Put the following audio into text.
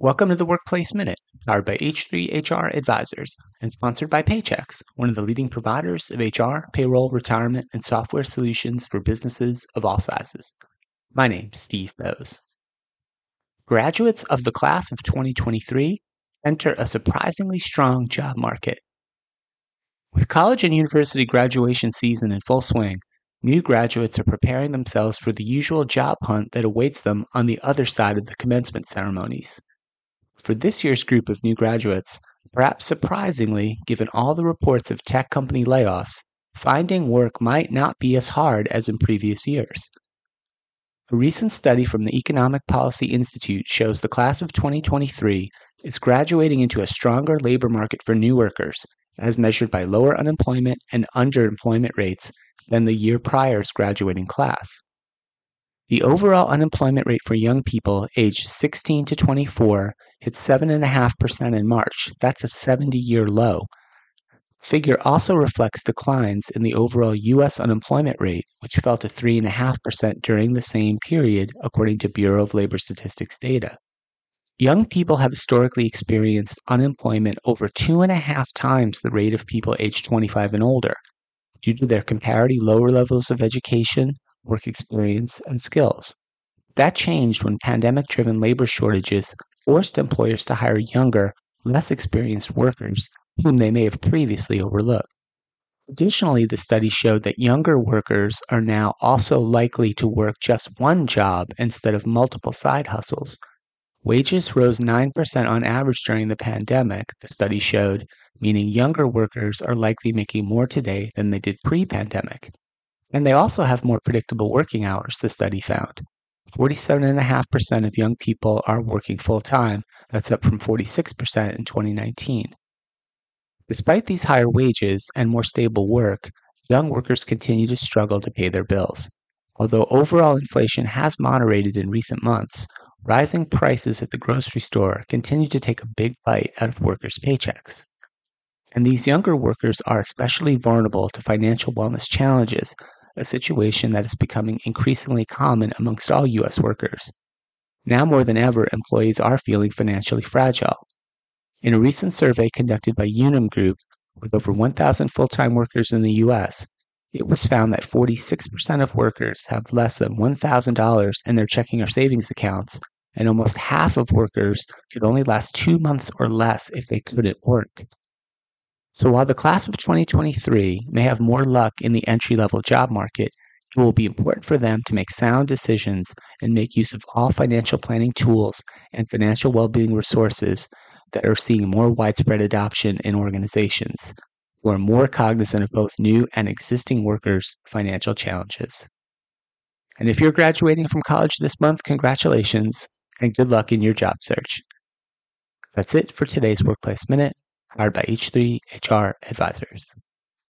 Welcome to the Workplace Minute, powered by H3 HR Advisors and sponsored by Paychex, one of the leading providers of HR, payroll, retirement, and software solutions for businesses of all sizes. My name's Steve Boese. Graduates of the class of 2023 enter a surprisingly strong job market. With college and university graduation season in full swing, new graduates are preparing themselves for the usual job hunt that awaits them on the other side of the commencement ceremonies. For this year's group of new graduates, perhaps surprisingly, given all the reports of tech company layoffs, finding work might not be as hard as in previous years. A recent study from the Economic Policy Institute shows the class of 2023 is graduating into a stronger labor market for new workers, as measured by lower unemployment and underemployment rates than the year prior's graduating class. The overall unemployment rate for young people aged 16 to 24 hit 7.5% in March. That's a 70 year low. Figure also reflects declines in the overall U.S. unemployment rate, which fell to 3.5% during the same period, according to Bureau of Labor Statistics data. Young people have historically experienced unemployment over two and a half times the rate of people aged 25 and older due to their comparatively lower levels of education, work experience, and skills. That changed when pandemic driven labor shortages forced employers to hire younger, less experienced workers whom they may have previously overlooked. Additionally, the study showed that younger workers are now also likely to work just one job instead of multiple side hustles. Wages rose 9% on average during the pandemic, the study showed, meaning younger workers are likely making more today than they did pre pandemic. And they also have more predictable working hours, the study found. 47.5% of young people are working full time. That's up from 46% in 2019. Despite these higher wages and more stable work, young workers continue to struggle to pay their bills. Although overall inflation has moderated in recent months, rising prices at the grocery store continue to take a big bite out of workers' paychecks. And these younger workers are especially vulnerable to financial wellness challenges a situation that is becoming increasingly common amongst all U.S. workers. Now more than ever, employees are feeling financially fragile. In a recent survey conducted by Unum Group with over 1,000 full time workers in the U.S., it was found that 46% of workers have less than $1,000 in their checking or savings accounts, and almost half of workers could only last two months or less if they couldn't work. So while the class of 2023 may have more luck in the entry level job market, it will be important for them to make sound decisions and make use of all financial planning tools and financial well being resources that are seeing more widespread adoption in organizations who are more cognizant of both new and existing workers' financial challenges. And if you're graduating from college this month, congratulations and good luck in your job search. That's it for today's Workplace Minute powered by H3 HR Advisors.